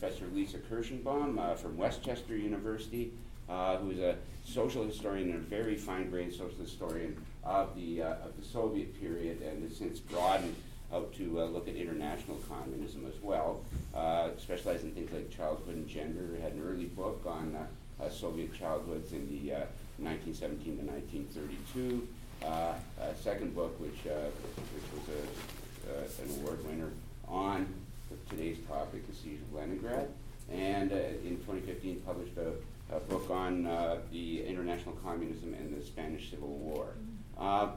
Professor Lisa Kirschenbaum uh, from West Chester University, uh, who is a social historian and a very fine-grained social historian of the, uh, of the Soviet period and has since broadened out to uh, look at international communism as well, uh, specialized in things like childhood and gender. Had an early book on Soviet childhoods in the 1917 to 1932. a second book, which, which was a, an award winner on today's topic, siege of Leningrad, and uh, in 2015 published a, a book on uh, the international communism and the Spanish Civil War. Uh,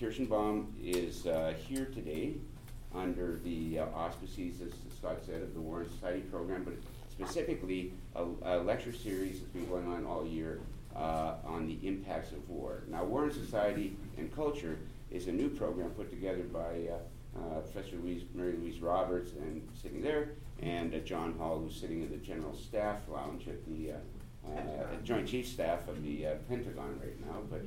Kirschenbaum is uh, here today under the uh, auspices, as Scott said, of the War and Society program, but specifically a, a lecture series that's been going on all year uh, on the impacts of war. Now, War and Society and Culture is a new program put together by uh, Professor Louise, Mary Louise Roberts, and sitting there, and uh, John Hall, who's sitting in the General Staff Lounge at the uh, Joint Chief Staff of the Pentagon right now, but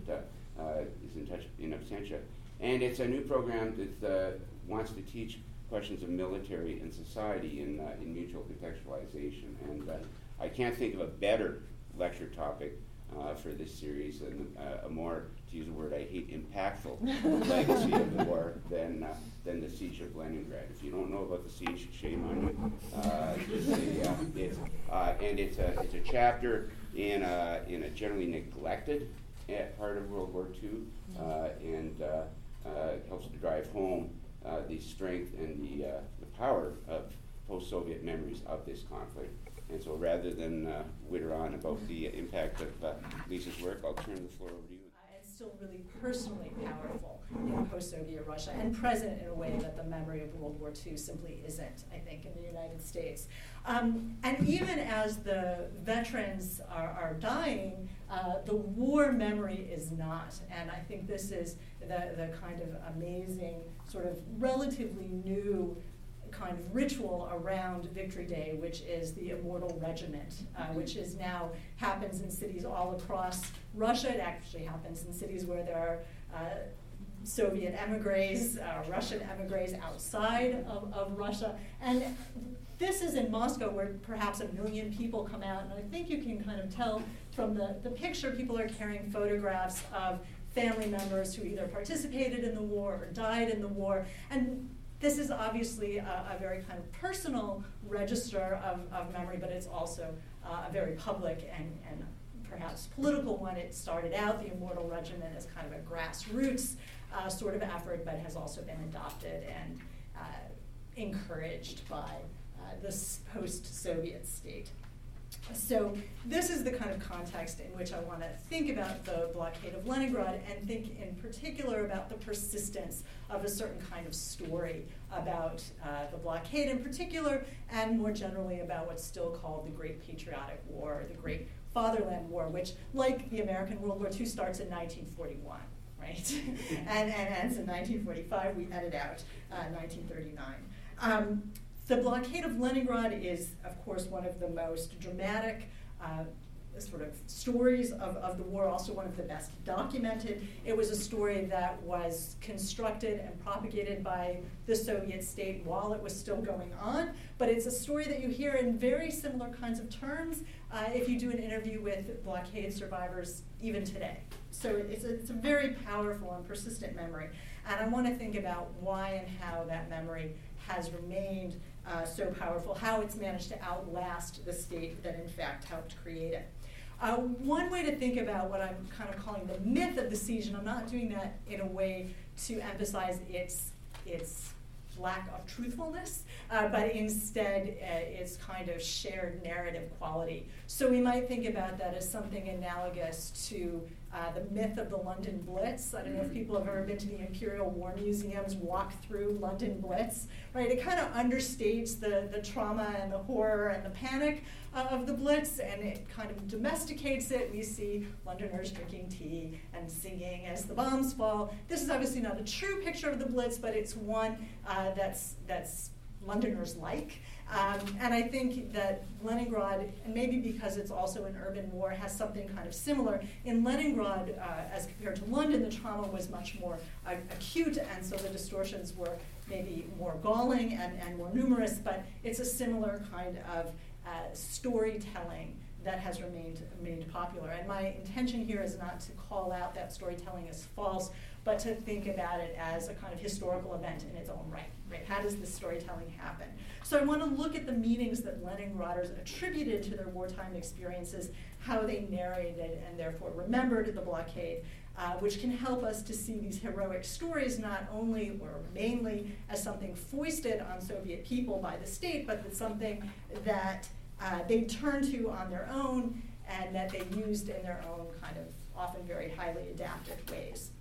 is in touch in absentia. And it's a new program that wants to teach questions of military and society in, uh, in mutual contextualization. And uh, I can't think of a better lecture topic uh, for this series and a more to use a word I hate, impactful legacy of the war than, uh, than the siege of Leningrad. If you don't know about the siege, shame on you. Uh, it's, uh, it's, uh, and it's a, it's a chapter in a, in a generally neglected eh, part of World War II uh, and uh, helps to drive home the strength and the, the power of post-Soviet memories of this conflict. And so rather than uh, witter on about the impact of Lisa's work, I'll turn the floor over to you still really personally powerful in post-Soviet Russia and present in a way that the memory of World War II simply isn't, I think, in the United States. Um, and even as the veterans are, are dying, uh, the war memory is not. And I think this is the, the kind of amazing, sort of relatively new kind of ritual around Victory Day, which is the Immortal Regiment, uh, which is now happens in cities all across Russia. It actually happens in cities where there are uh, Soviet emigres, uh, Russian emigres outside of, of Russia. And this is in Moscow where perhaps a million people come out, and I think you can kind of tell from the, the picture, people are carrying photographs of family members who either participated in the war or died in the war. And this is obviously a, a, very kind of personal register of, of memory, but it's also uh, a very public and, and perhaps political one. It started out, the Immortal Regiment, as kind of a grassroots uh, sort of effort, but has also been adopted and uh, encouraged by uh, this post Soviet state. So this is the kind of context in which I want to think about the blockade of Leningrad and think in particular about the persistence of a certain kind of story about uh, the blockade in particular and more generally about what's still called the Great Patriotic War, the Great Fatherland War, which, like the American World War II, starts in 1941. Right? and, and ends in 1945. We edit out uh, 1939. Um, the blockade of Leningrad is, of course, one of the most dramatic uh, sort of stories of, of the war, also one of the best documented. It was a story that was constructed and propagated by the Soviet state while it was still going on, but it's a story that you hear in very similar kinds of terms uh, if you do an interview with blockade survivors even today. So it's a, it's a very powerful and persistent memory. And I want to think about why and how that memory has remained uh, so powerful, how it's managed to outlast the state that in fact helped create it. Uh, one way to think about what I'm kind of calling the myth of the siege, and I'm not doing that in a way to emphasize its, its lack of truthfulness, uh, but instead uh, its kind of shared narrative quality. So we might think about that as something analogous to uh, the myth of the London Blitz. I don't know if people have ever been to the Imperial War Museum's walk through London Blitz, right? It kind of understates the, the trauma and the horror and the panic uh, of the Blitz and it kind of domesticates it. We see Londoners drinking tea and singing as the bombs fall. This is obviously not a true picture of the Blitz, but it's one uh, that's, that's Londoners like. Um, and I think that Leningrad, and maybe because it's also an urban war, has something kind of similar. In Leningrad, uh, as compared to London, the trauma was much more uh, acute, and so the distortions were maybe more galling and, and more numerous, but it's a similar kind of uh, storytelling that has remained, remained popular. And my intention here is not to call out that storytelling as false, but to think about it as a kind of historical event in its own right. Right? How does this storytelling happen? So I want to look at the meanings that Leningraders attributed to their wartime experiences, how they narrated and therefore remembered the blockade, uh, which can help us to see these heroic stories not only or mainly as something foisted on Soviet people by the state, but as something that uh, they turned to on their own and that they used in their own kind of often very highly adaptive ways.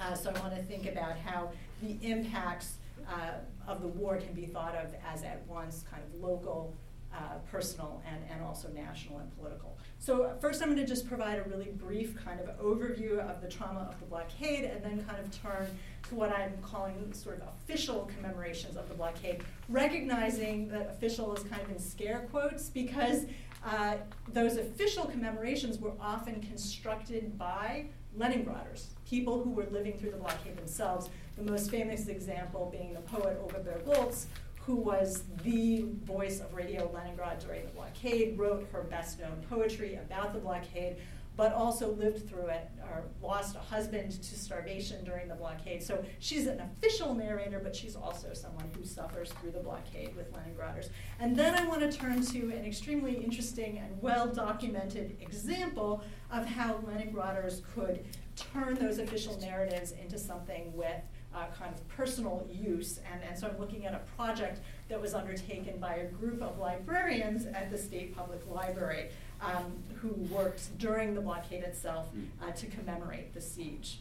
Uh, so I want to think about how the impacts uh, of the war can be thought of as at once kind of local, uh, personal, and, and also national and political. So first I'm going to just provide a really brief kind of overview of the trauma of the blockade and then kind of turn to what I'm calling sort of official commemorations of the blockade, recognizing that official is kind of in scare quotes because uh, those official commemorations were often constructed by Leningraders, people who were living through the blockade themselves. The most famous example being the poet Olga Berggolts, who was the voice of Radio Leningrad during the blockade, wrote her best known poetry about the blockade, but also lived through it, or lost a husband to starvation during the blockade. So she's an official narrator, but she's also someone who suffers through the blockade with Leningraders. And then I want to turn to an extremely interesting and well documented example of how Leningraders could turn those official narratives into something with uh, kind of personal use. And, and so I'm looking at a project that was undertaken by a group of librarians at the State Public Library um, who worked during the blockade itself uh, to commemorate the siege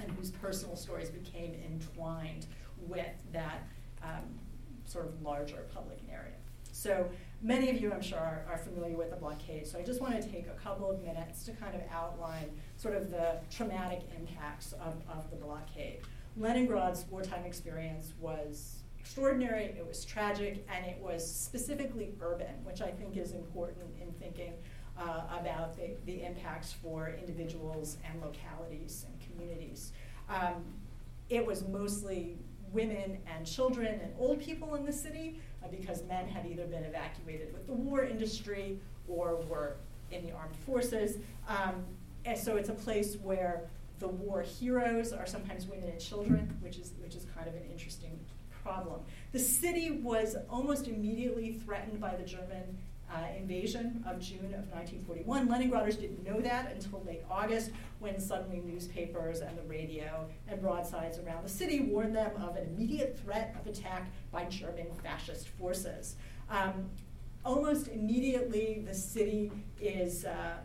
and whose personal stories became entwined with that um, sort of larger public narrative. So many of you, I'm sure, are, are, familiar with the blockade. So I just want to take a couple of minutes to kind of outline sort of the traumatic impacts of, of the blockade. Leningrad's wartime experience was extraordinary, it was tragic, and it was specifically urban, which I think is important in thinking uh, about the, the impacts for individuals and localities and communities. Um, it was mostly women and children and old people in the city uh, because men had either been evacuated with the war industry or were in the armed forces. Um, and so it's a place where the war heroes are sometimes women and children, which is, which is kind of an interesting problem. The city was almost immediately threatened by the German uh, invasion of June of 1941. Leningraders didn't know that until late August, when suddenly newspapers and the radio and broadsides around the city warned them of an immediate threat of attack by German fascist forces. Um, almost immediately, the city is. Uh,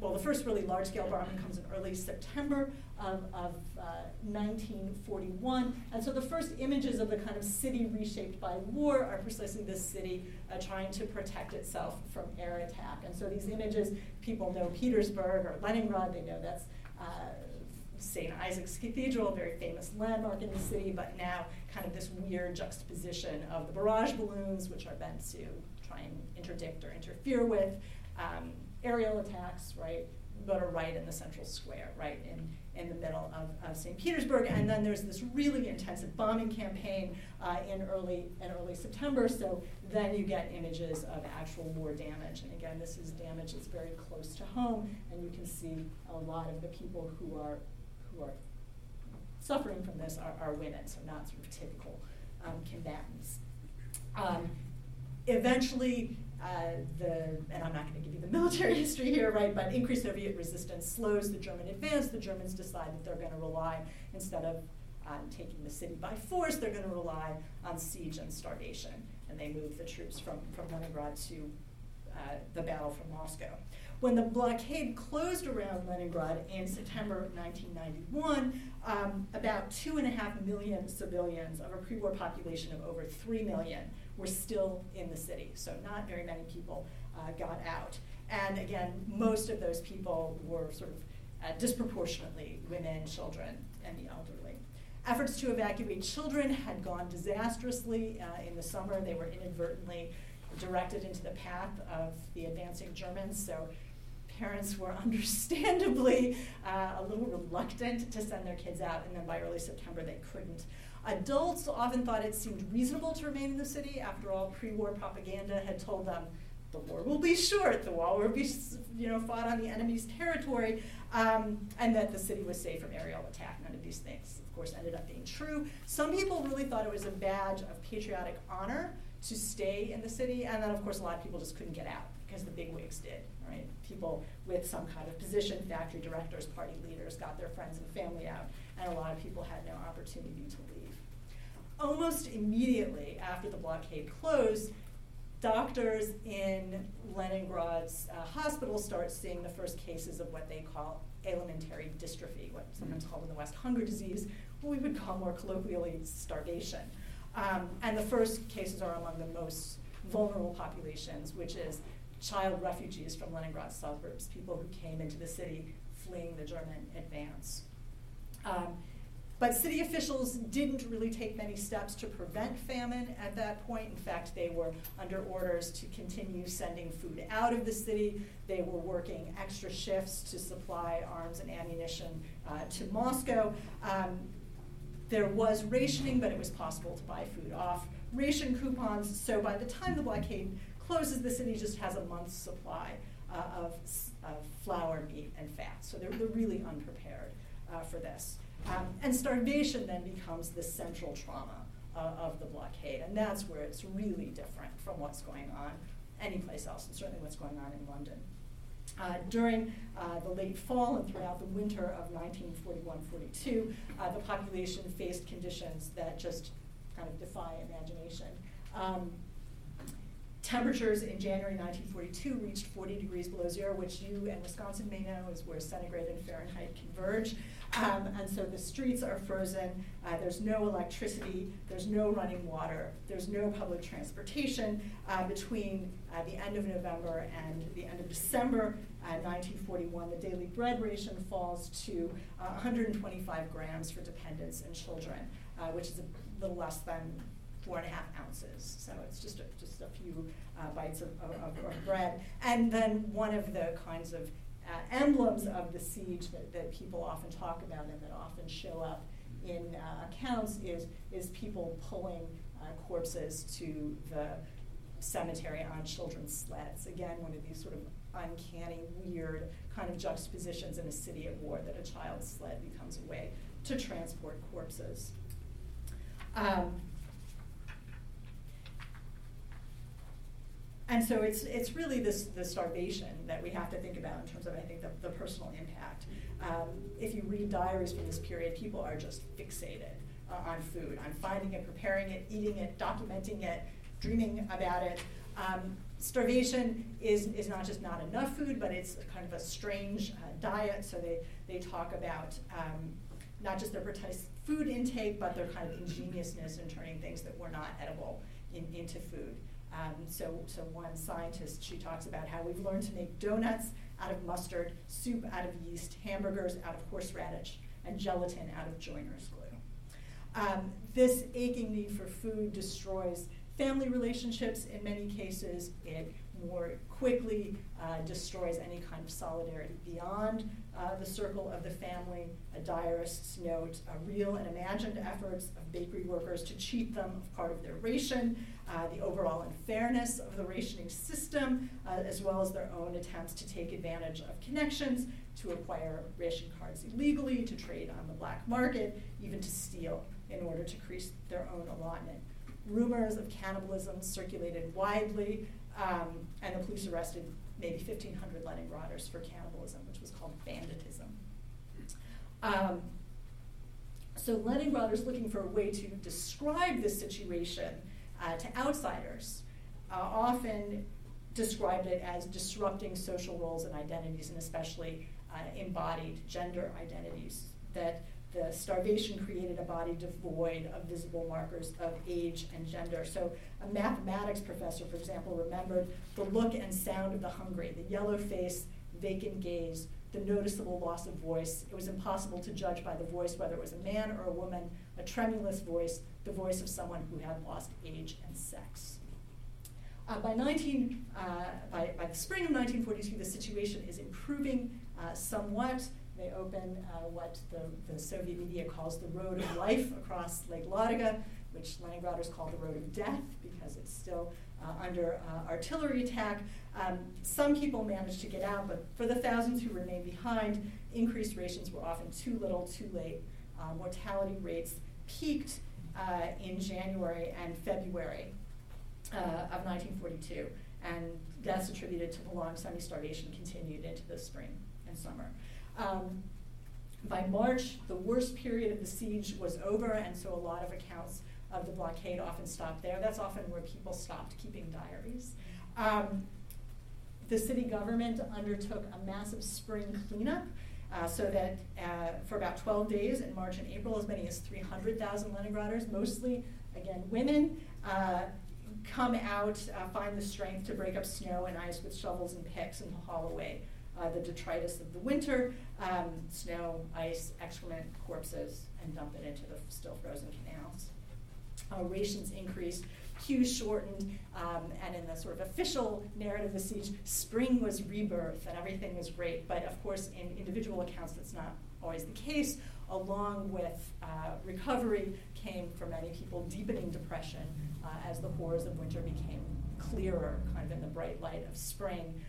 well, the first really large scale bombing comes in early September of, of uh, 1941. And so the first images of the kind of city reshaped by war are precisely this city uh, trying to protect itself from air attack. And so these images, people know Petersburg or Leningrad, they know that's uh, St. Isaac's Cathedral, a very famous landmark in the city, but now kind of this weird juxtaposition of the barrage balloons, which are meant to try and interdict or interfere with um, aerial attacks, right? But are right in the central square, right in, in the middle of, of St. Petersburg. And then there's this really intensive bombing campaign uh, in early in early September. So then you get images of actual war damage. And again, this is damage that's very close to home, and you can see a lot of the people who are who are suffering from this are, are women, so not sort of typical um, combatants. Um, eventually, uh, the, and I'm not going to give you the military history here, right, but increased Soviet resistance slows the German advance. The Germans decide that they're going to rely, instead of um, taking the city by force, they're going to rely on siege and starvation. And they move the troops from, from Leningrad to uh, the battle for Moscow. When the blockade closed around Leningrad in September 1991, um, about two and a half million civilians of a pre war population of over three million were still in the city. So, not very many people uh, got out. And again, most of those people were sort of uh, disproportionately women, children, and the elderly. Efforts to evacuate children had gone disastrously uh, in the summer. They were inadvertently directed into the path of the advancing Germans. So parents were understandably uh, a little reluctant to send their kids out, and then by early September they couldn't. Adults often thought it seemed reasonable to remain in the city. After all, pre war propaganda had told them the war will be short, the war will be you know, fought on the enemy's territory, um, and that the city was safe from aerial attack. None of these things, of course, ended up being true. Some people really thought it was a badge of patriotic honor to stay in the city, and then, of course, a lot of people just couldn't get out because the bigwigs did. Right? People with some kind of position, factory directors, party leaders, got their friends and family out, and a lot of people had no opportunity to leave. Almost immediately after the blockade closed, doctors in Leningrad's uh, hospital start seeing the first cases of what they call alimentary dystrophy, what sometimes called in the West hunger disease, what we would call more colloquially starvation. Um, and the first cases are among the most vulnerable populations, which is child refugees from Leningrad suburbs, people who came into the city fleeing the German advance. Um, but city officials didn't really take many steps to prevent famine at that point. In fact, they were under orders to continue sending food out of the city. They were working extra shifts to supply arms and ammunition uh, to Moscow. Um, there was rationing, but it was possible to buy food off ration coupons. So by the time the blockade closes, the city just has a month's supply uh, of, of flour, meat, and fat. So they're, they're really unprepared uh, for this. Um, and starvation then becomes the central trauma uh, of the blockade. And that's where it's really different from what's going on anyplace else, and certainly what's going on in London. Uh, during uh, the late fall and throughout the winter of 1941-42, uh, the population faced conditions that just kind of defy imagination. Um, temperatures in January 1942 reached 40 degrees below zero, which you and Wisconsin may know is where centigrade and Fahrenheit converge. Um, and so the streets are frozen, uh, there's no electricity, there's no running water, there's no public transportation. Uh, between uh, the end of November and the end of December 1941, uh, the daily bread ration falls to uh, 125 grams for dependents and children, uh, which is a little less than four and a half ounces. So it's just a, just a few bites of, of, of bread. And then one of the kinds of uh, emblems of the siege that, that people often talk about and that often show up in uh, accounts is, is people pulling uh, corpses to the cemetery on children's sleds. Again, one of these sort of uncanny, weird kind of juxtapositions in a city at war that a child's sled becomes a way to transport corpses. Um, and so it's, it's really this, the starvation that we have to think about in terms of, I think, the, the personal impact. Um, if you read diaries from this period, people are just fixated uh, on food, on finding it, preparing it, eating it, documenting it, dreaming about it. Um, starvation is, is not just not enough food, but it's kind of a strange uh, diet. So they, they talk about um, not just their precise food intake, but their kind of ingeniousness in turning things that were not edible in, into food. Um, so, so one scientist, she talks about how we've learned to make donuts out of mustard, soup out of yeast, hamburgers out of horseradish, and gelatin out of joiner's glue. Um, this aching need for food destroys family relationships in many cases. It more quickly uh, destroys any kind of solidarity beyond uh, the circle of the family. A diarists note uh, real and imagined efforts of bakery workers to cheat them of part of their ration, uh, the overall unfairness of the rationing system, uh, as well as their own attempts to take advantage of connections, to acquire ration cards illegally, to trade on the black market, even to steal in order to increase their own allotment. Rumors of cannibalism circulated widely, um, and the police arrested maybe 1,500 Leningraders for cannibalism, which was called banditism. Um, so Leningraders looking for a way to describe this situation uh, to outsiders uh, often described it as disrupting social roles and identities, and especially uh, embodied gender identities. That the starvation created a body devoid of visible markers of age and gender. So, a mathematics professor, for example, remembered the look and sound of the hungry, the yellow face, vacant gaze, the noticeable loss of voice. It was impossible to judge by the voice whether it was a man or a woman, a tremulous voice, the voice of someone who had lost age and sex. Uh, by, 19, uh, by, by the spring of 1942, the situation is improving uh, somewhat. They open uh, what the, the Soviet media calls the road of life across Lake Ladoga, which Leningraders call the road of death because it's still uh, under uh, artillery attack. Um, some people managed to get out, but for the thousands who remained behind, increased rations were often too little, too late. Uh, mortality rates peaked uh, in January and February uh, of 1942, and deaths attributed to prolonged semi-starvation continued into the spring and summer. Um, by March, the worst period of the siege was over, and so a lot of accounts of the blockade often stopped there. That's often where people stopped keeping diaries. Um, the city government undertook a massive spring cleanup uh, so that uh, for about 12 days in March and April, as many as 300,000 Leningraders, mostly, again, women, uh, come out, uh, find the strength to break up snow and ice with shovels and picks and haul away uh, the detritus of the winter, um, snow, ice, excrement, corpses, and dump it into the still frozen canals. Uh, rations increased, queues shortened, um, and in the sort of official narrative of the siege, spring was rebirth and everything was great. But of course, in individual accounts, that's not always the case. Along with uh, recovery came for many people deepening depression uh, as the horrors of winter became clearer, kind of in the bright light of spring.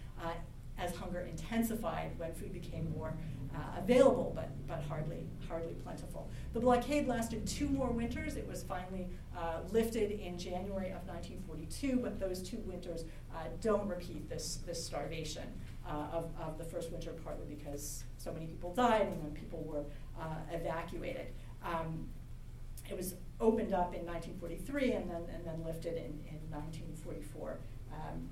As hunger intensified when food became more uh, available, but, but hardly, hardly plentiful. The blockade lasted two more winters. It was finally uh, lifted in January of 1942, but those two winters uh, don't repeat this, this starvation uh, of, of the first winter, partly because so many people died and then people were uh, evacuated. Um, it was opened up in 1943 and then, and then lifted in, in 1944. Um,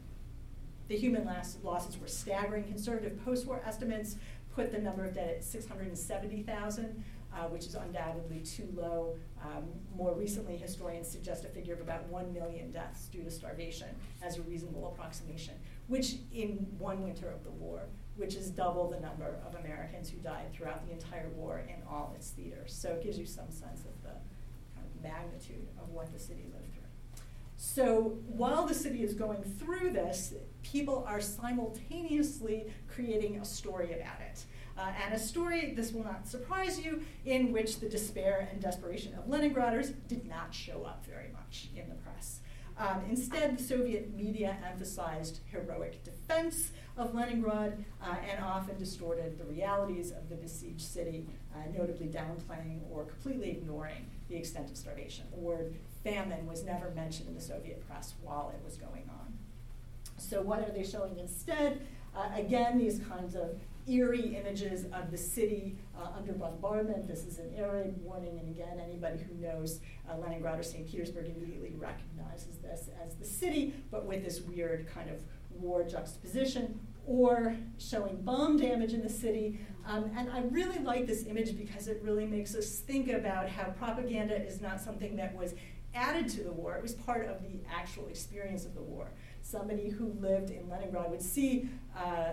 the human losses were staggering. Conservative post war estimates put the number of dead at 670,000, uh, which is undoubtedly too low. Um, more recently, historians suggest a figure of about 1 million deaths due to starvation as a reasonable approximation, which in one winter of the war, which is double the number of Americans who died throughout the entire war in all its theaters. So it gives you some sense of the kind of magnitude of what the city lived. So while the city is going through this, people are simultaneously creating a story about it. Uh, and a story, this will not surprise you, in which the despair and desperation of Leningraders did not show up very much in the press. Um, instead, the Soviet media emphasized heroic defense of Leningrad uh, and often distorted the realities of the besieged city, uh, notably downplaying or completely ignoring the extent of starvation. The word famine was never mentioned in the Soviet press while it was going on. So, what are they showing instead? Uh, again, these kinds of eerie images of the city uh, under bombardment. This is an air warning, and again, anybody who knows uh, Leningrad or St. Petersburg immediately recognizes this as the city, but with this weird kind of war juxtaposition, or showing bomb damage in the city. Um, and I really like this image because it really makes us think about how propaganda is not something that was added to the war, it was part of the actual experience of the war. Somebody who lived in Leningrad would see uh,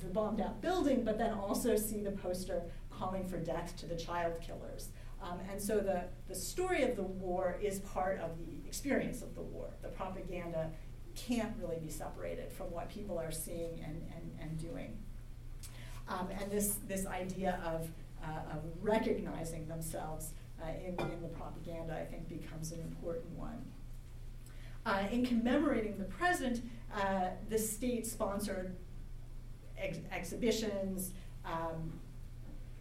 the bombed out building, but then also see the poster calling for death to the child killers. Um, and so the, the story of the war is part of the experience of the war. The propaganda can't really be separated from what people are seeing and, and, and doing. Um, and this, this idea of, uh, of recognizing themselves uh, in, in the propaganda, I think, becomes an important one. Uh, in commemorating the president, uh, the state sponsored ex- exhibitions, um,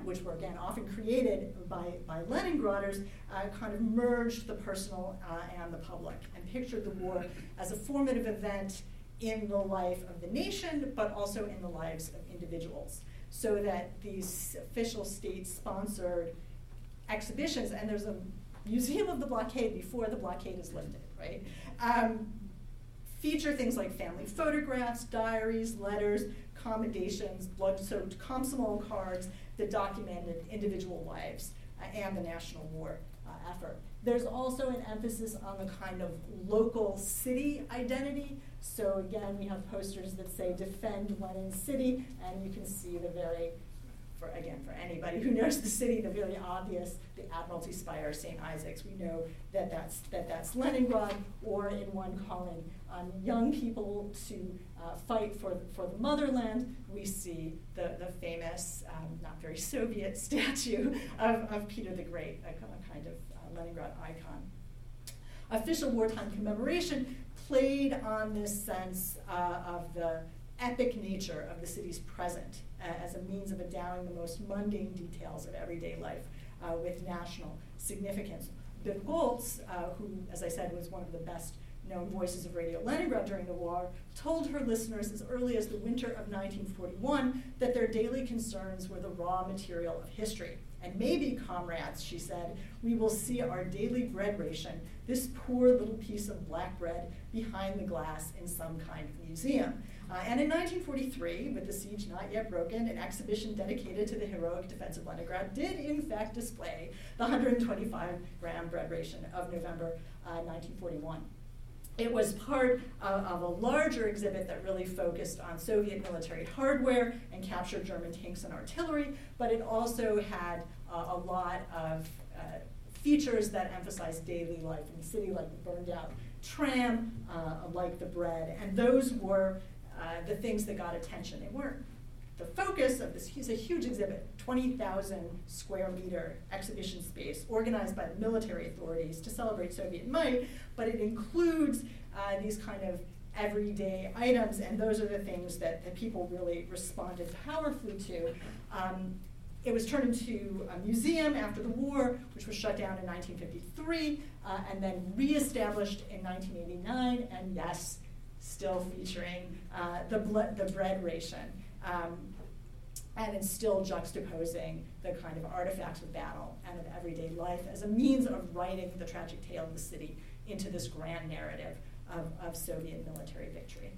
which were again often created by, by Leningraders, uh, kind of merged the personal uh, and the public and pictured the war as a formative event in the life of the nation, but also in the lives of individuals. So that these official state sponsored exhibitions, and there's a museum of the blockade before the blockade is lifted, right? Um, feature things like family photographs, diaries, letters, commendations, blood-soaked Komsomol cards that documented individual lives uh, and the national war uh, effort. There's also an emphasis on the kind of local city identity. So again, we have posters that say defend Lenin City, and you can see the very for again for anybody who knows the city, the very obvious, the Admiralty Spire, St. Isaac's. We know that that's that that's Leningrad, or in one calling on young people to uh, fight for for the motherland. We see the the famous, um, not very Soviet statue of, of Peter the Great, a, a kind of uh, Leningrad icon. Official wartime commemoration played on this sense uh, of the epic nature of the city's present as a means of endowing the most mundane details of everyday life uh, with national significance. Berggolts, uh, who, as I said, was one of the best known voices of Radio Leningrad during the war, told her listeners as early as the winter of 1941 that their daily concerns were the raw material of history. And maybe, comrades, she said, we will see our daily bread ration, this poor little piece of black bread, behind the glass in some kind of museum. Uh, and in 1943, with the siege not yet broken, an exhibition dedicated to the heroic defense of Leningrad did in fact display the 125 gram bread ration of November uh, 1941. It was part of, of, a larger exhibit that really focused on Soviet military hardware and captured German tanks and artillery, but it also had uh, a lot of uh, features that emphasized daily life in the city, like the burned out tram, uh, like the bread, and those were uh, the things that got attention. They weren't the focus of this is a huge exhibit, 20,000 square meter exhibition space organized by military authorities to celebrate Soviet might, but it includes uh, these kind of everyday items, and those are the things that, that people really responded powerfully to. Um, it was turned into a museum after the war, which was shut down in 1953, uh, and then reestablished in 1989, and yes, still featuring uh, the, the bread ration. Um, and it's still juxtaposing the kind of artifacts of battle and of everyday life as a means of writing the tragic tale of the city into this grand narrative of, of Soviet military victory.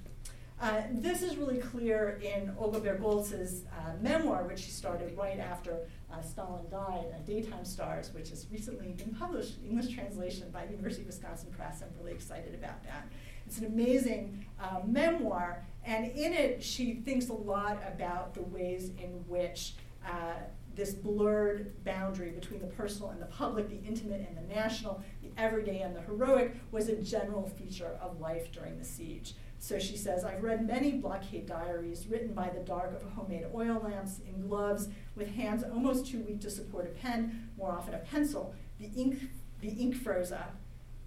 Uh, this is really clear in Olga Berggolts's uh, memoir, which she started right after uh, Stalin died, Daytime Stars, which has recently been published, English translation by University of Wisconsin Press. I'm really excited about that. It's an amazing uh, memoir, and in it, she thinks a lot about the ways in which uh, this blurred boundary between the personal and the public, the intimate and the national, the everyday and the heroic, was a general feature of life during the siege. So she says, I've read many blockade diaries written by the dark of homemade oil lamps, in gloves, with hands almost too weak to support a pen, more often a pencil. The ink, the ink froze up.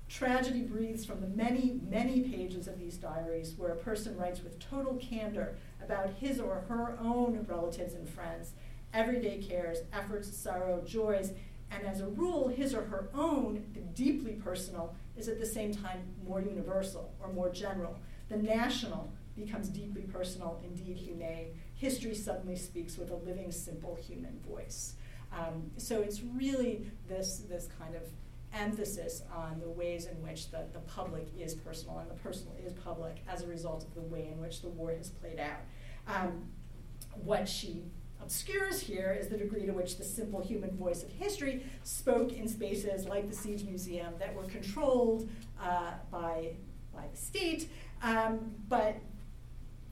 Tragedy breathes from the many, many pages of these diaries where a person writes with total candor about his or her own relatives and friends, everyday cares, efforts, sorrow, joys, and as a rule, his or her own, the deeply personal, is at the same time more universal or more general. The national becomes deeply personal, indeed humane. History suddenly speaks with a living, simple human voice. Um, so it's really this, this kind of emphasis on the ways in which the, the public is personal and the personal is public as a result of the way in which the war has played out. Um, what she obscures here is the degree to which the simple human voice of history spoke in spaces like the Siege Museum that were controlled uh, by, by the state, um, but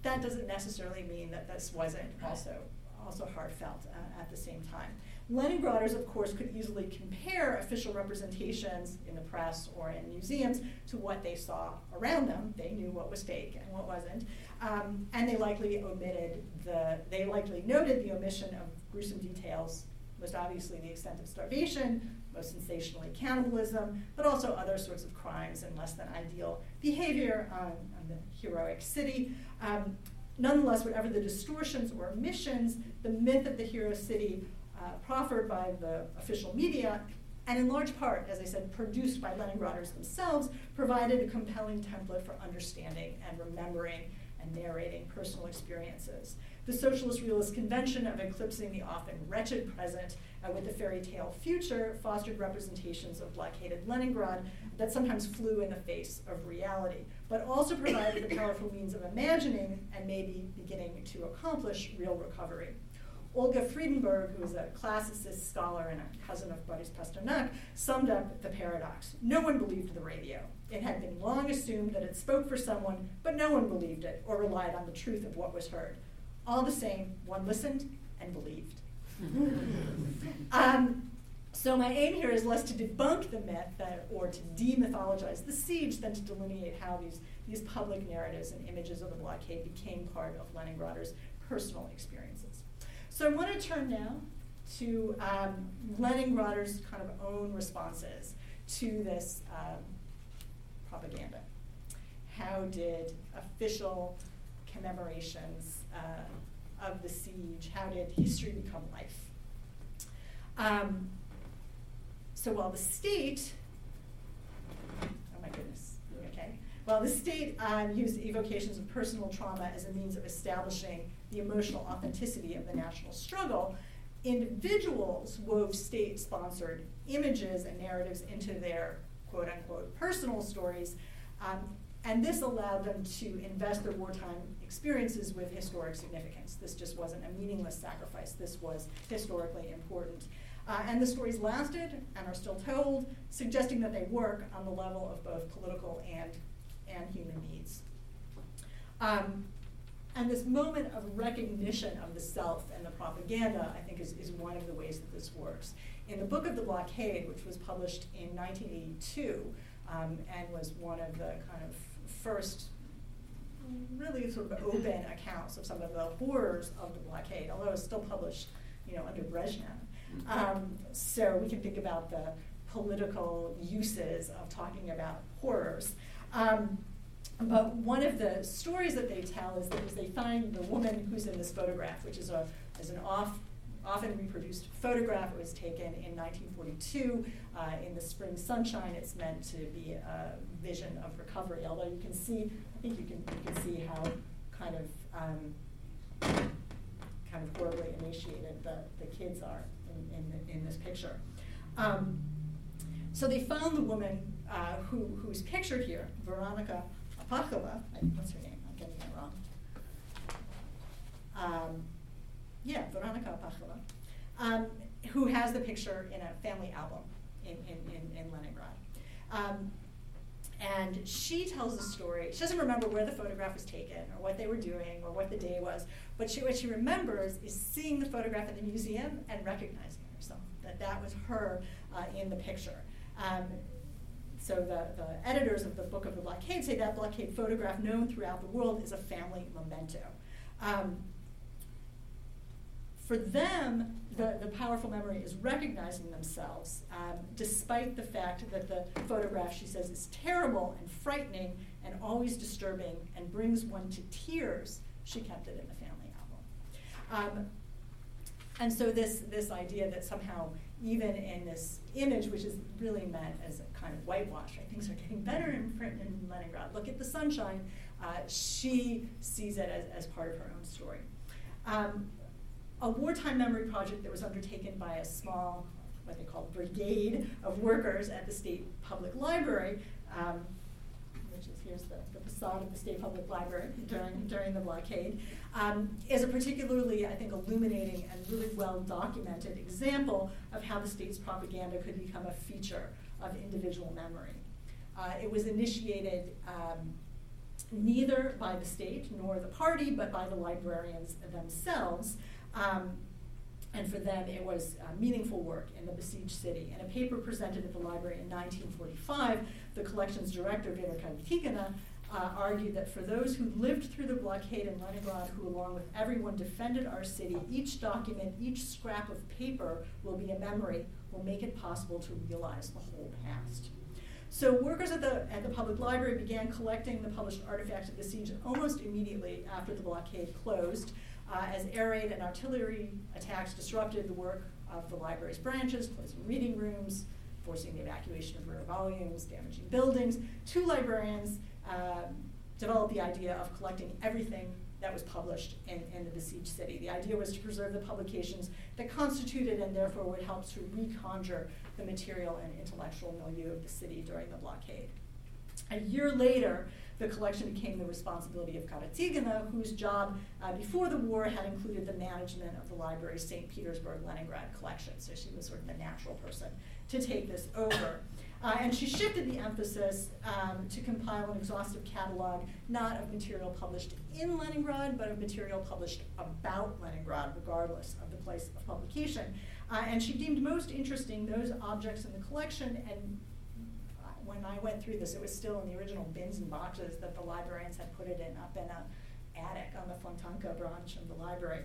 that doesn't necessarily mean that this wasn't also, also heartfelt uh, at the same time. Leningraders, of course, could easily compare official representations in the press or in museums to what they saw around them. They knew what was fake and what wasn't. Um, and they likely omitted the, they likely noted the omission of gruesome details, most obviously the extent of starvation, most sensationally cannibalism, but also other sorts of crimes and less than ideal behavior on, on the heroic city. Um, nonetheless, whatever the distortions or omissions, the myth of the hero city uh, proffered by the official media, and in large part, as I said, produced by Leningraders themselves, provided a compelling template for understanding and remembering and narrating personal experiences. The Socialist Realist convention of eclipsing the often wretched present uh, with the fairy tale future fostered representations of blockaded Leningrad that sometimes flew in the face of reality. but also provided a powerful means of imagining and maybe beginning to accomplish real recovery. Olga Freidenberg, who is a classicist scholar and a cousin of Boris Pasternak, summed up the paradox. No one believed the radio. It had been long assumed that it spoke for someone, but no one believed it or relied on the truth of what was heard. All the same, one listened and believed. um, so my aim here is less to debunk the myth that, or to demythologize the siege than to delineate how these, these public narratives and images of the blockade became part of Leningraders' personal experiences. So I want to turn now to um, Leningraders' kind of own responses to this um, propaganda. How did official commemorations uh, of the siege, how did history become life? Um, so while the state, oh my goodness, okay, while the state um, used evocations of personal trauma as a means of establishing the emotional authenticity of the national struggle, individuals wove state sponsored images and narratives into their quote unquote personal stories. Um, and this allowed them to invest their wartime experiences with historic significance. This just wasn't a meaningless sacrifice, this was historically important. Uh, and the stories lasted and are still told, suggesting that they work on the level of both political and, and human needs. Um, and this moment of recognition of the self and the propaganda, I think, is, is one of the ways that this works. In the Book of the Blockade, which was published in 1982 um, and was one of the kind of first really sort of open accounts of some of the horrors of the blockade, although it's still published you know, under Brezhnev. Um, so we can think about the political uses of talking about horrors. Um, but one of the stories that they tell is that they find the woman who's in this photograph, which is, a, is an off, often reproduced photograph. It was taken in 1942 uh, in the spring sunshine. It's meant to be a vision of recovery, although you can see, I think you can, you can see how kind of um, kind of horribly emaciated the, the kids are in, in, in this picture. Um, so they found the woman uh, who, who's pictured here, Veronica Apachova. What's her name? I'm getting that wrong. Um, yeah, Veronica Apachova, um, who has the picture in a family album in, in, in, in Leningrad. Um, and she tells a story. She doesn't remember where the photograph was taken or what they were doing or what the day was, but she, what she remembers is seeing the photograph at the museum and recognizing herself, that that was her uh, in the picture. Um, so the, the editors of the Book of the Blockade say that blockade photograph, known throughout the world, is a family memento. Um, for them, the, the powerful memory is recognizing themselves, um, despite the fact that the photograph, she says, is terrible and frightening and always disturbing and brings one to tears. She kept it in the family album. Um, and so this, this idea that somehow even in this image, which is really meant as a kind of whitewash, right? things are getting better in, in Leningrad. Look at the sunshine. Uh, she sees it as, as part of her own story. Um, a wartime memory project that was undertaken by a small, what they call brigade of workers at the State Public Library, um, which is here's the, the facade of the State Public Library during, during the blockade, um, is a particularly, I think, illuminating and really well documented example of how the state's propaganda could become a feature of individual memory. Uh, it was initiated um, neither by the state nor the party, but by the librarians themselves. Um, and for them, it was uh, meaningful work in the besieged city. In a paper presented at the library in 1945, the collection's director, Vera Karatygina, uh, argued that for those who lived through the blockade in Leningrad, who along with everyone defended our city, each document, each scrap of paper will be a memory, will make it possible to realize the whole past. So workers at the, at the public library began collecting the published artifacts of the siege almost immediately after the blockade closed, uh, as air raid and artillery attacks disrupted the work of the library's branches, closing reading rooms, forcing the evacuation of rare volumes, damaging buildings. Two librarians um, developed the idea of collecting everything that was published in, in the besieged city. The idea was to preserve the publications that constituted and therefore would help to reconjure the material and intellectual milieu of the city during the blockade. A year later, the collection became the responsibility of Karatygina, whose job uh, before the war had included the management of the library's St. Petersburg Leningrad collection. So she was sort of the natural person to take this over. Uh, and she shifted the emphasis um, to compile an exhaustive catalog, not of material published in Leningrad, but of material published about Leningrad, regardless of the place of publication. Uh, and she deemed most interesting those objects in the collection, and when I went through this, it was still in the original bins and boxes that the librarians had put it in up in an attic on the Fontanka branch of the library.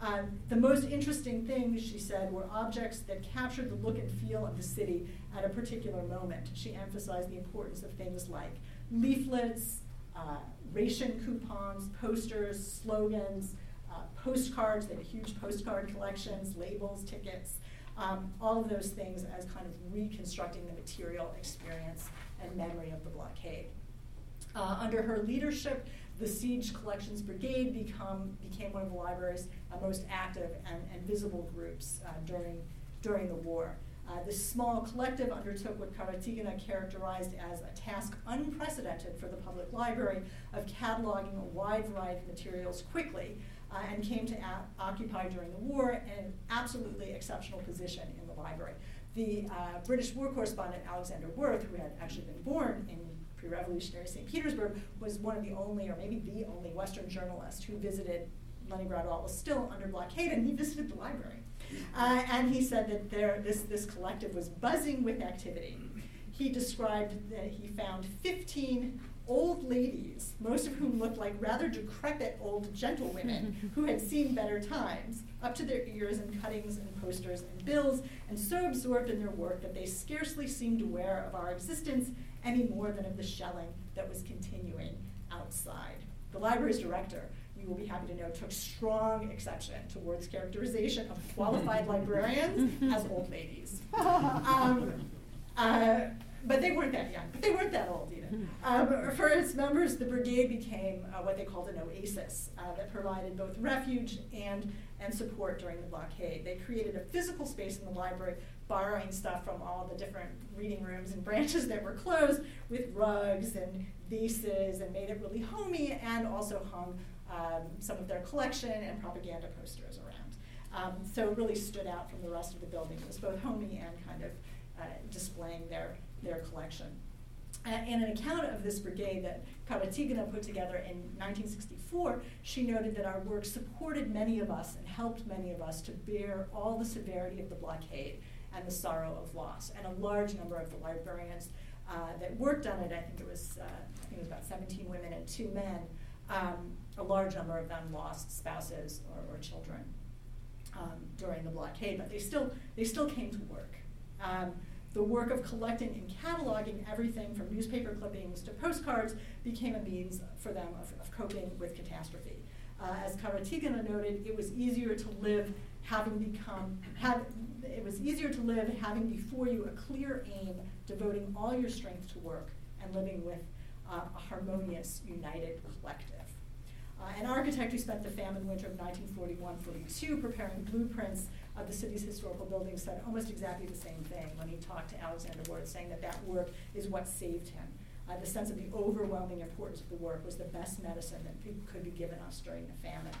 Um, the most interesting things, she said, were objects that captured the look and feel of the city at a particular moment. She emphasized the importance of things like leaflets, uh, ration coupons, posters, slogans, uh, postcards. They had huge postcard collections, labels, tickets, um, all of those things as kind of reconstructing the material experience and memory of the blockade. Uh, under her leadership, the Siege Collections Brigade become, became one of the library's uh, most active and, and visible groups uh, during, during the war. Uh, this small collective undertook what Karatygina characterized as a task unprecedented for the public library of cataloging a wide variety of materials quickly uh, and came to occupy during the war an absolutely exceptional position in the library. The uh, British war correspondent Alexander Werth, who had actually been born in pre-revolutionary St. Petersburg, was one of the only, or maybe the only, Western journalist who visited Leningrad while it was still under blockade, and he visited the library. Uh, and he said that there, this, this collective was buzzing with activity. He described that he found 15 old ladies, most of whom looked like rather decrepit old gentlewomen who had seen better times, up to their ears in cuttings and posters and bills, and so absorbed in their work that they scarcely seemed aware of our existence any more than of the shelling that was continuing outside. The library's director, you will be happy to know, took strong exception to Werth's characterization of qualified librarians as old ladies. Um, uh, but they weren't that young, but they weren't that old either. Um, for its members, the brigade became uh, what they called an oasis uh, that provided both refuge and, and support during the blockade. They created a physical space in the library borrowing stuff from all the different reading rooms and branches that were closed with rugs and vases and made it really homey and also hung um, some of their collection and propaganda posters around. Um, so it really stood out from the rest of the building. It was both homey and kind of uh, displaying their, their collection. in an account of this brigade that Karatygina put together in 1964, she noted that our work supported many of us and helped many of us to bear all the severity of the blockade and the sorrow of loss. And a large number of the librarians uh, that worked on it, I think it was, uh, I think it was about 17 women and two men, um, a large number of them lost spouses or, or children um, during the blockade, but they still, they still came to work. Um, the work of collecting and cataloging everything from newspaper clippings to postcards became a means for them of, of coping with catastrophe. Uh, as Karatygina noted, it was easier to live having become, have, it was easier to live having before you a clear aim, devoting all your strength to work, and living with uh, a harmonious, united collective. Uh, an architect who spent the famine winter of 1941-42 preparing blueprints of the city's historical buildings said almost exactly the same thing when he talked to Alexander Werth, saying that that work is what saved him. Uh, the sense of the overwhelming importance of the work was the best medicine that could be given us during the famine.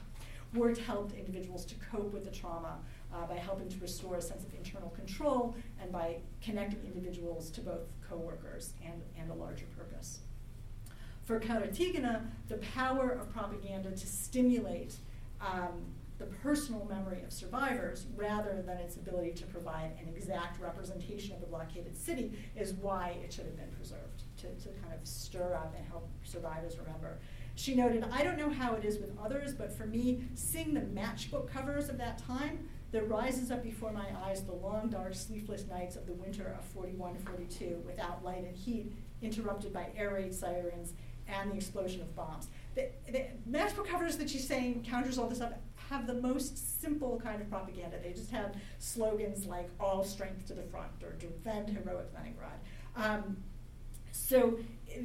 Work helped individuals to cope with the trauma uh, by helping to restore a sense of internal control and by connecting individuals to both coworkers and, and a larger purpose. For Karatygina, the power of propaganda to stimulate um, the personal memory of survivors rather than its ability to provide an exact representation of the blockaded city is why it should have been preserved, to, to kind of stir up and help survivors remember. She noted, I don't know how it is with others, but for me, seeing the matchbook covers of that time, there rises up before my eyes the long, dark, sleepless nights of the winter of 41 42 without light and heat, interrupted by air raid sirens and the explosion of bombs. The, the matchbook covers that she's saying counters all this up have the most simple kind of propaganda. They just have slogans like all strength to the front or defend heroic Leningrad. Um, so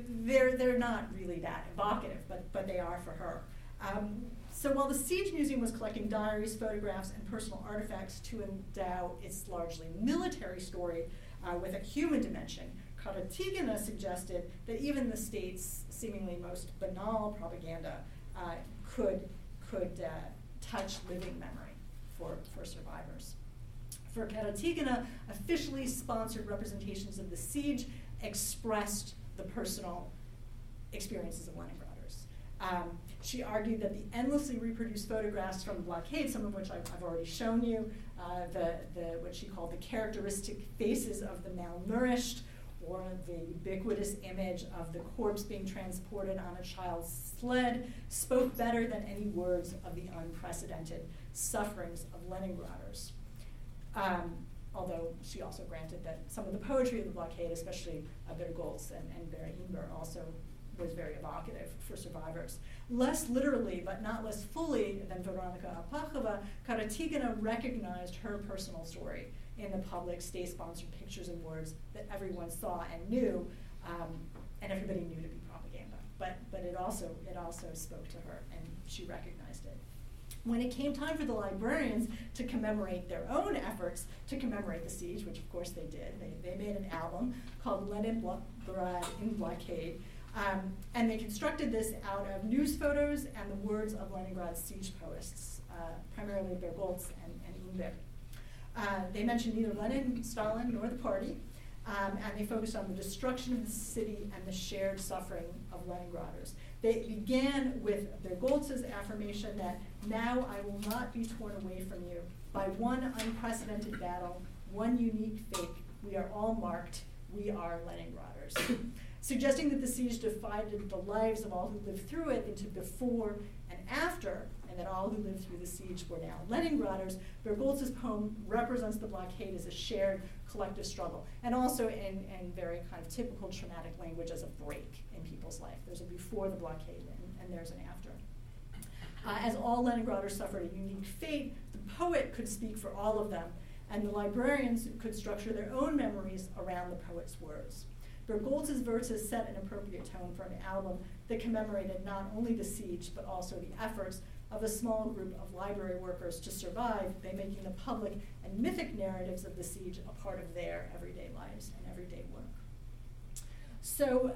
they're, they're not really that evocative, but, but they are for her. Um, so while the Siege Museum was collecting diaries, photographs, and personal artifacts to endow its largely military story uh, with a human dimension, Karatygina suggested that even the state's seemingly most banal propaganda uh, could, could uh, touch living memory for, for survivors. For Karatygina, officially sponsored representations of the siege expressed the personal experiences of Leningraders. Um, she argued that the endlessly reproduced photographs from the blockade, some of which I've, I've already shown you, uh, the, the, what she called the characteristic faces of the malnourished, or the ubiquitous image of the corpse being transported on a child's sled, spoke better than any words of the unprecedented sufferings of Leningraders. Um, although she also granted that some of the poetry of the blockade, especially uh, Berggolts and, and Vera also was very evocative for survivors. Less literally, but not less fully than Veronika Apachova, Karatygina recognized her personal story in the public state-sponsored pictures and words that everyone saw and knew, um, and everybody knew to be propaganda. But, but it, also, it also spoke to her, and she recognized it. When it came time for the librarians to commemorate their own efforts to commemorate the siege, which of course they did, they, they made an album called Leningrad in Blockade, um, and they constructed this out of news photos and the words of Leningrad's siege poets, uh, primarily Berggolts and, and Inber. Uh, they mentioned neither Lenin, Stalin, nor the party, um, and they focused on the destruction of the city and the shared suffering of Leningraders. They began with Berggolts's affirmation that now I will not be torn away from you by one unprecedented battle, one unique fate. We are all marked. We are Leningraders. Suggesting that the siege divided the lives of all who lived through it into before and after and that all who lived through the siege were now Leningraders, Berggolts's poem represents the blockade as a shared collective struggle, and also in, in very kind of typical traumatic language as a break in people's life. There's a before the blockade, and, and there's an after. Uh, as all Leningraders suffered a unique fate, the poet could speak for all of them, and the librarians could structure their own memories around the poet's words. Berggolts's verses set an appropriate tone for an album that commemorated not only the siege, but also the efforts of a small group of library workers to survive by making the public and mythic narratives of the siege a part of their everyday lives and everyday work. So,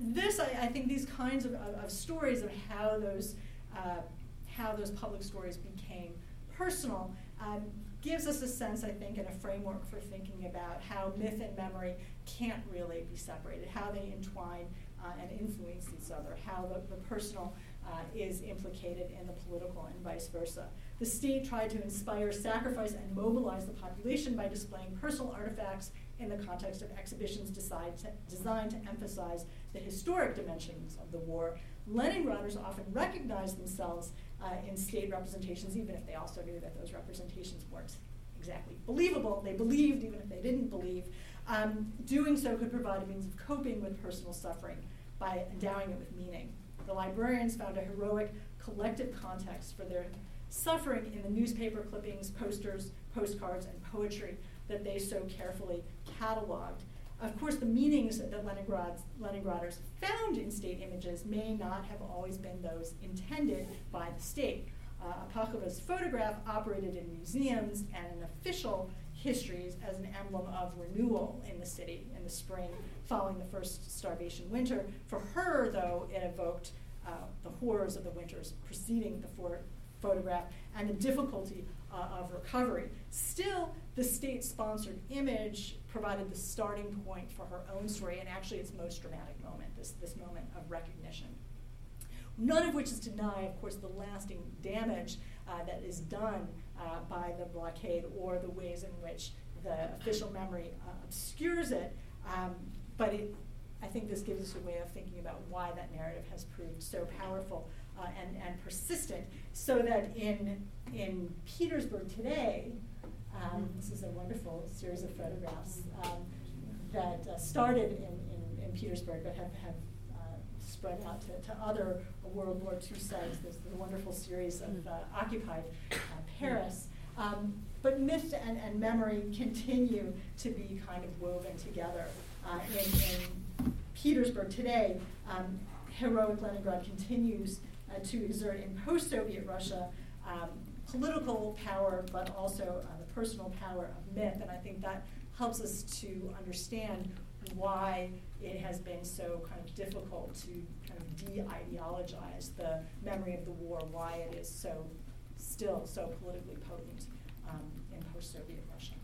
this, I, I think, these kinds of, of, of, stories of how those, uh, how those public stories became personal um, gives us a sense, I think, and a framework for thinking about how myth and memory can't really be separated, how they entwine uh, and influence each other, how the, the personal uh, is implicated in the political and vice versa. The state tried to inspire sacrifice and mobilize the population by displaying personal artifacts in the context of exhibitions to, designed to emphasize the historic dimensions of the war. Leningraders often recognized themselves uh, in state representations, even if they also knew that those representations weren't exactly believable. They believed, even if they didn't believe. Um, doing so could provide a means of coping with personal suffering by endowing it with meaning. The librarians found a heroic collective context for their suffering in the newspaper clippings, posters, postcards, and poetry that they so carefully cataloged. Of course, the meanings that Leningrad's, Leningraders found in state images may not have always been those intended by the state. Uh, photograph operated in museums and in official histories as an emblem of renewal in the city in the spring following the first starvation winter. For her, though, it evoked uh, the horrors of the winters preceding the photograph and the difficulty uh, of recovery. Still, the state sponsored image provided the starting point for her own story and actually its most dramatic moment, this, this moment of recognition. None of which is to deny, of course, the lasting damage uh, that is done uh, by the blockade or the ways in which the official memory uh, obscures it. Um, but it, I think this gives us a way of thinking about why that narrative has proved so powerful uh, and, and persistent, so that in, in Petersburg today, um, this is a wonderful series of photographs um, that uh, started in, in, in, Petersburg but have, have uh, spread out to, to other World War II sites. There's the wonderful series of uh, occupied uh, Paris. Um, but myth and, and memory continue to be kind of woven together uh, in, in, Petersburg today. Um, heroic Leningrad continues uh, to exert in post-Soviet Russia um, political power, but also uh, the personal power of myth. And I think that helps us to understand why it has been so kind of difficult to kind of de-ideologize the memory of the war, why it is so still so politically potent um, in post-Soviet Russia.